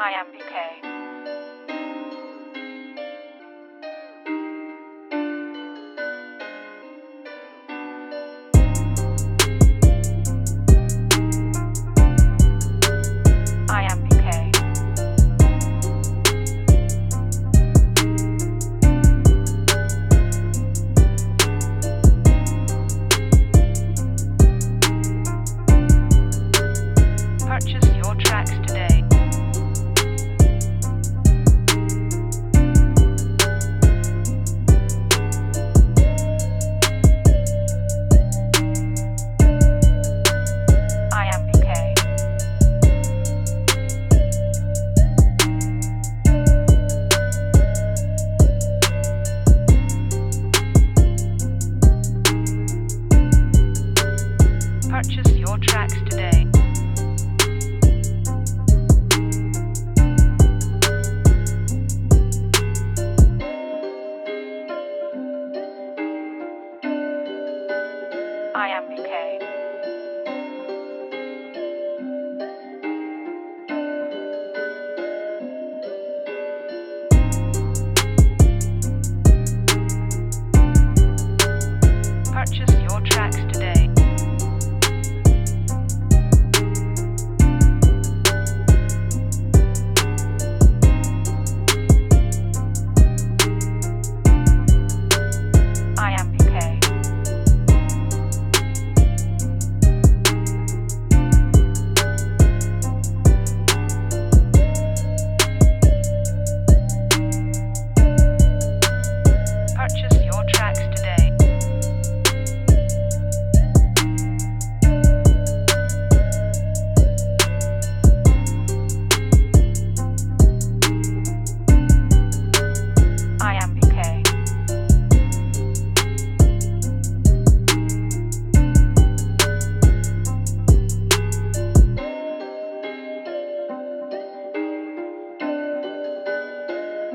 I am PK. I am BK.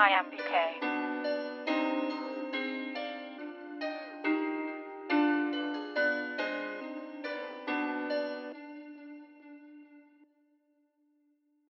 I am BK.